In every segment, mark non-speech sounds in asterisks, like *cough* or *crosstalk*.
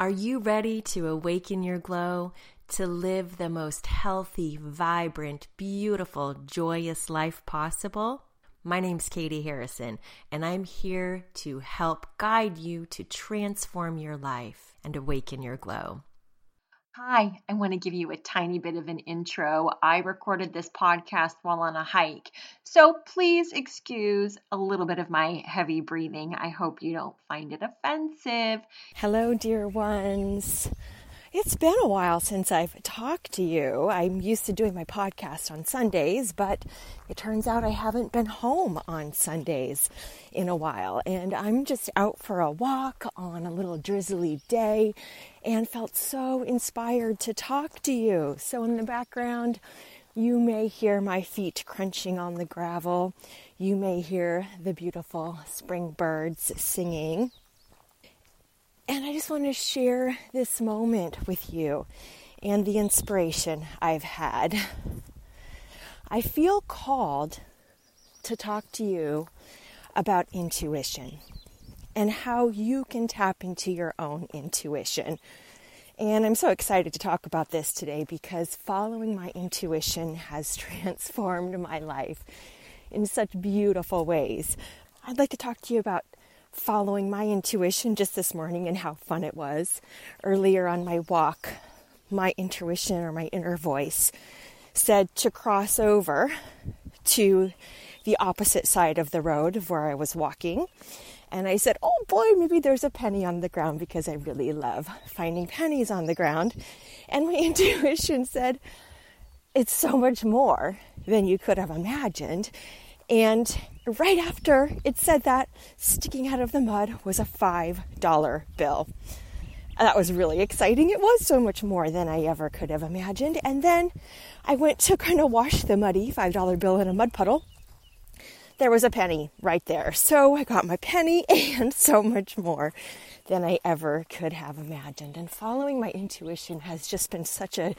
Are you ready to awaken your glow, to live the most healthy, vibrant, beautiful, joyous life possible? My name's Katie Harrison, and I'm here to help guide you to transform your life and awaken your glow. Hi, I want to give you a tiny bit of an intro. I recorded this podcast while on a hike, so please excuse a little bit of my heavy breathing. I hope you don't find it offensive. Hello, dear ones. It's been a while since I've talked to you. I'm used to doing my podcast on Sundays, but it turns out I haven't been home on Sundays in a while. And I'm just out for a walk on a little drizzly day and felt so inspired to talk to you. So, in the background, you may hear my feet crunching on the gravel. You may hear the beautiful spring birds singing. And I just want to share this moment with you and the inspiration I've had. I feel called to talk to you about intuition and how you can tap into your own intuition. And I'm so excited to talk about this today because following my intuition has *laughs* transformed my life in such beautiful ways. I'd like to talk to you about following my intuition just this morning and how fun it was. Earlier on my walk, my intuition or my inner voice said to cross over to the opposite side of the road of where I was walking. And I said, Oh boy, maybe there's a penny on the ground because I really love finding pennies on the ground. And my *laughs* intuition said, It's so much more than you could have imagined. And right after it said that, sticking out of the mud was a $5 bill. And that was really exciting. It was so much more than I ever could have imagined. And then I went to kind of wash the muddy $5 bill in a mud puddle. There was a penny right there. So I got my penny *laughs* and so much more than I ever could have imagined. And following my intuition has just been such a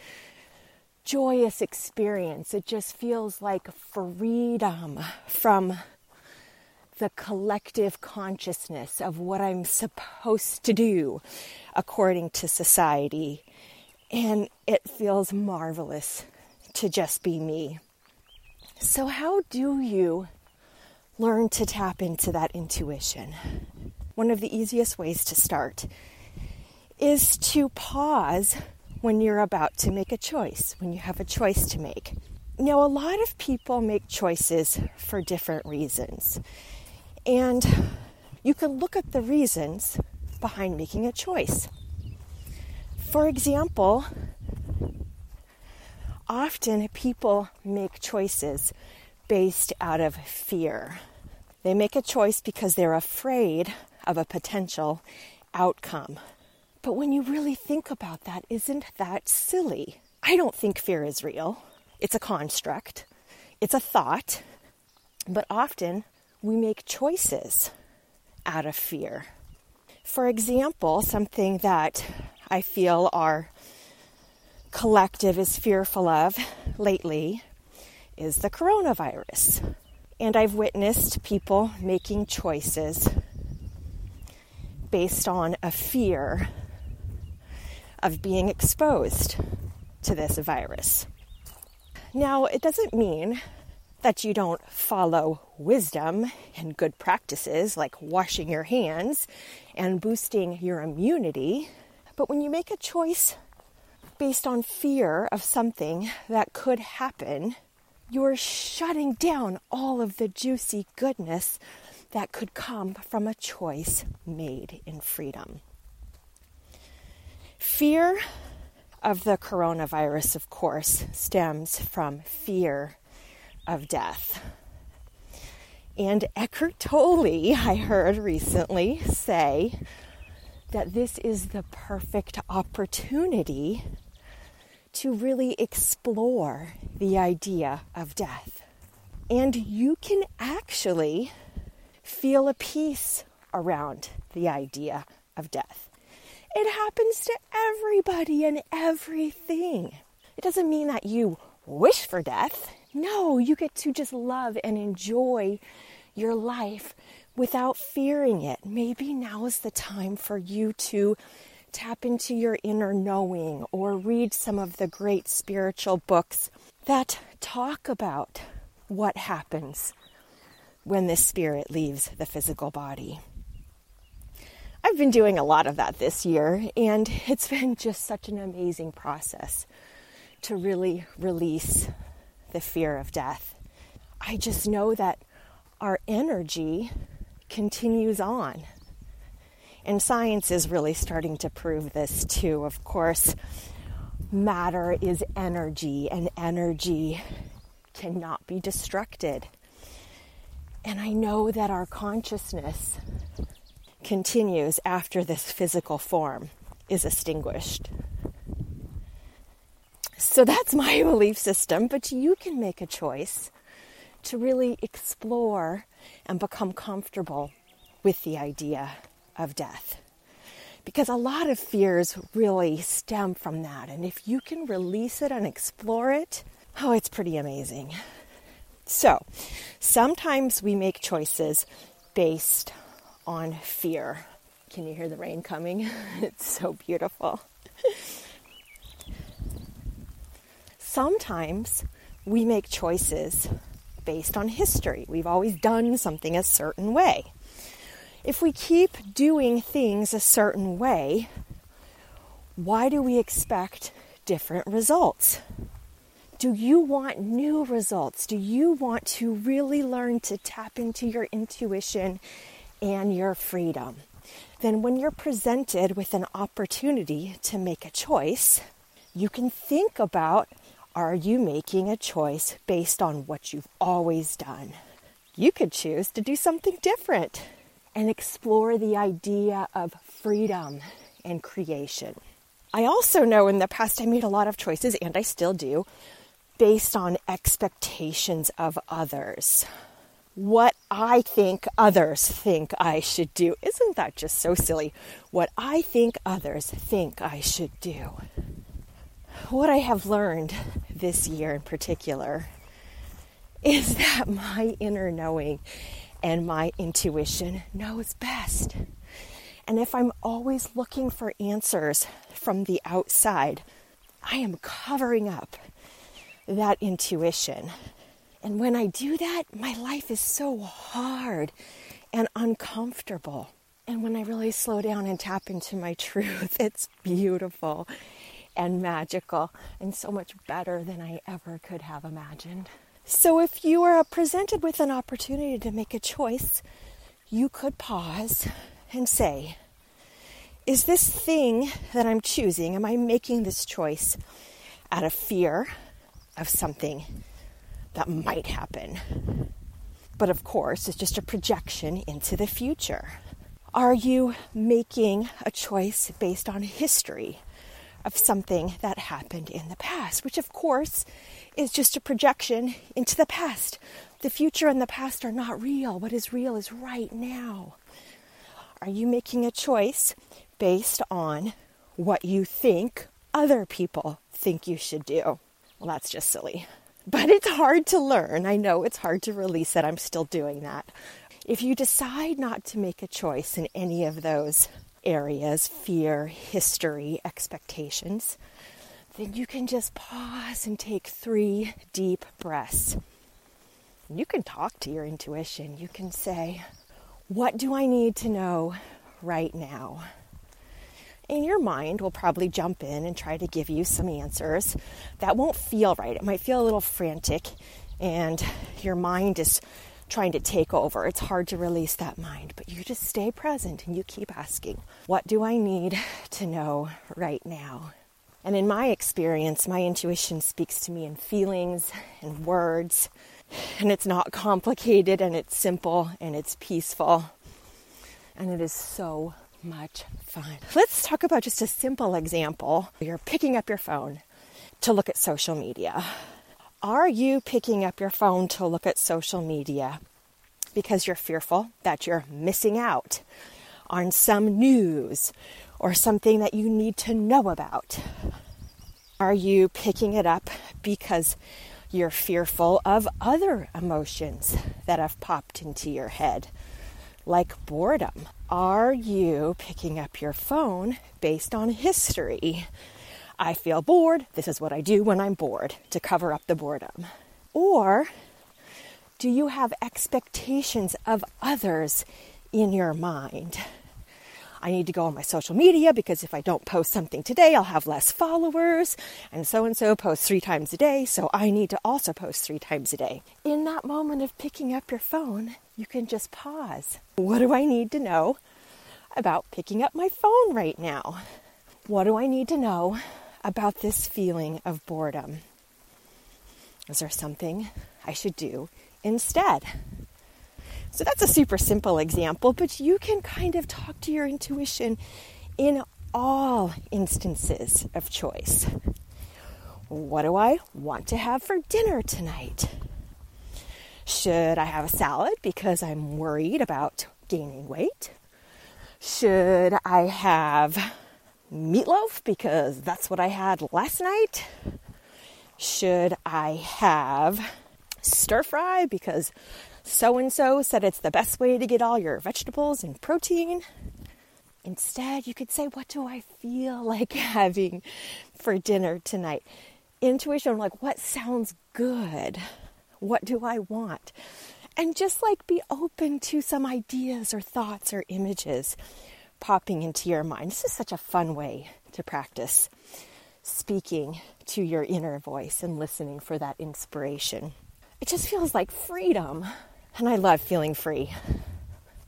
joyous experience. It just feels like freedom from the collective consciousness of what I'm supposed to do according to society. And it feels marvelous to just be me. So, how do you learn to tap into that intuition? One of the easiest ways to start is to pause when you're about to make a choice, when you have a choice to make. Now, a lot of people make choices for different reasons. And you can look at the reasons behind making a choice. For example, often people make choices based out of fear. They make a choice because they're afraid of a potential outcome. But when you really think about that, isn't that silly? I don't think fear is real. It's a construct, it's a thought. But often we make choices out of fear. For example, something that I feel our collective is fearful of lately is the coronavirus. And I've witnessed people making choices based on a fear of being exposed to this virus. Now, it doesn't mean that you don't follow wisdom and good practices like washing your hands and boosting your immunity. But when you make a choice based on fear of something that could happen, you're shutting down all of the juicy goodness that could come from a choice made in freedom. Fear of the coronavirus, of course, stems from fear of death. And Eckhart Tolle, I heard recently say that this is the perfect opportunity to really explore the idea of death. And you can actually feel a peace around the idea of death. It happens to everybody and everything. It doesn't mean that you wish for death. No, you get to just love and enjoy your life without fearing it. Maybe now is the time for you to tap into your inner knowing or read some of the great spiritual books that talk about what happens when the spirit leaves the physical body. I've been doing a lot of that this year, and it's been just such an amazing process to really release the fear of death. I just know that our energy continues on. And science is really starting to prove this too. Of course, matter is energy, and energy cannot be destructed. And I know that our consciousness continues after this physical form is extinguished. So that's my *laughs* belief system, but you can make a choice to really explore and become comfortable with the idea of death. Because a lot of fears really stem from that. And if you can release it and explore it, oh, it's pretty amazing. So, sometimes we make choices based on fear. Can you hear the rain coming? *laughs* it's so beautiful. Sometimes we make choices based on history. We've always done something a certain way. If we keep doing things a certain way, why do we expect different results? Do you want new results? Do you want to really learn to tap into your intuition and your freedom? Then, when you're presented with an opportunity to make a choice, you can think about are you making a choice based on what you've always done? You could choose to do something different and explore the idea of freedom and creation. I also know in the past I made a lot of choices, and I still do, based on expectations of others. What I think others think I should do. Isn't that just so silly? What I think others think I should do. What I have learned this year in particular is *laughs* that my inner knowing and my intuition knows best. And if I'm always looking for answers from the outside, I am covering up that intuition. And when I do that, my life is so hard and uncomfortable. And when I really slow down and tap into my *laughs* truth, it's beautiful and magical and so much better than I ever could have imagined. So, if you are presented with an opportunity to make a choice, you could pause and say, Is this thing that I'm choosing, am I making this choice out of fear? of something that might happen. But of course, it's just a projection into the future. Are you making a choice based on history of something that happened in the past? Which, of course, is just a projection into the past. The future and the past are not real. What is real is right now. Are you making a choice based on what you think other people think you should do? Well, that's just silly. But it's hard to learn. I know it's hard to release it. I'm still doing that. If you decide not to make a choice in any of those areas fear, history, expectations then you can just pause and take three deep breaths. You can talk to your intuition. You can say, What do I need to know right now? And your mind will probably jump in and try to give you some answers that won't feel right. It might feel a little frantic, and your mind is trying to take over. It's hard to release that mind, but you just stay present and you keep asking, What do I need to know right now? And in my experience, my intuition speaks to me in feelings and words, and it's not complicated and it's simple and it's peaceful. And it is so much fun. Let's talk about just a simple example. You're picking up your phone to look at social media. Are you picking up your phone to look at social media because you're fearful that you're missing out on some news or something that you need to know about? Are you picking it up because you're fearful of other emotions that have popped into your head? Like boredom. Are you picking up your phone based on history? I feel bored. This is what I do when I'm bored to cover up the boredom. Or do you have expectations of others in your mind? I need to go on my social media because if I don't post something today, I'll have less followers. And so and so posts three times a day, so I need to also post three times a day. In that moment of picking up your phone, you can just pause. What do I need to know about picking up my phone right now? What do I need to know about this feeling of boredom? Is there something I should do instead? So that's a super simple example, but you can kind of talk to your intuition in all instances of choice. What do I want to have for dinner tonight? Should I have a salad because I'm worried about gaining weight? Should I have meatloaf because that's what I had last night? Should I have stir fry because so and so said it's the best way to get all your vegetables and protein. Instead, you could say, What do I feel *laughs* like having for dinner tonight? Intuition, like, what sounds good? What do I want? And just like be open to some ideas or thoughts or images popping into your mind. This is such a fun way to practice speaking to your inner voice and listening for that inspiration. It just feels like freedom and I love feeling free.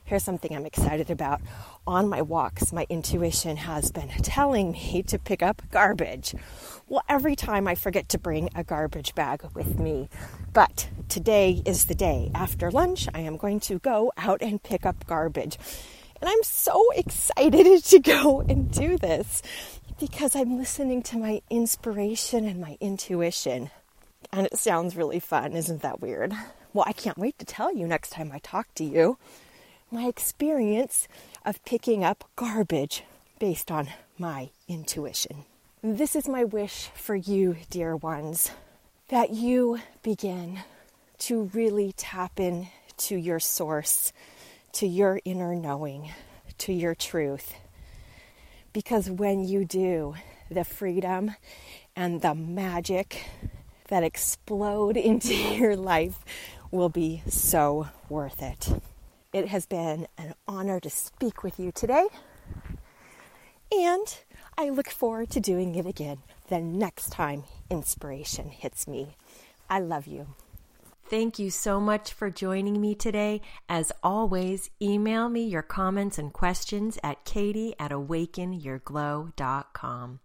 Here's something I'm excited about. On my walks, my intuition has been telling me to pick up garbage. Well, every time I forget to bring a garbage bag with me. But today is the day. After lunch, I am going to go out and pick up garbage. And I'm so excited *laughs* to go and do this because I'm listening to my inspiration and my intuition. And it sounds really fun. Isn't that weird? Well, I can't wait to tell you next time I talk to you my experience of picking up garbage based on my intuition. This is my wish for you, dear ones, that you begin to really tap in to your source, to your inner knowing, to your truth. Because when you do, the freedom and the magic that explode *laughs* into your life will be so worth it. It has been an honor to speak with you today, and I look forward to doing it again the next time inspiration hits me. I love you. Thank you so much for joining me today. As always, email me your comments and questions at katie at awakenyourglow.com.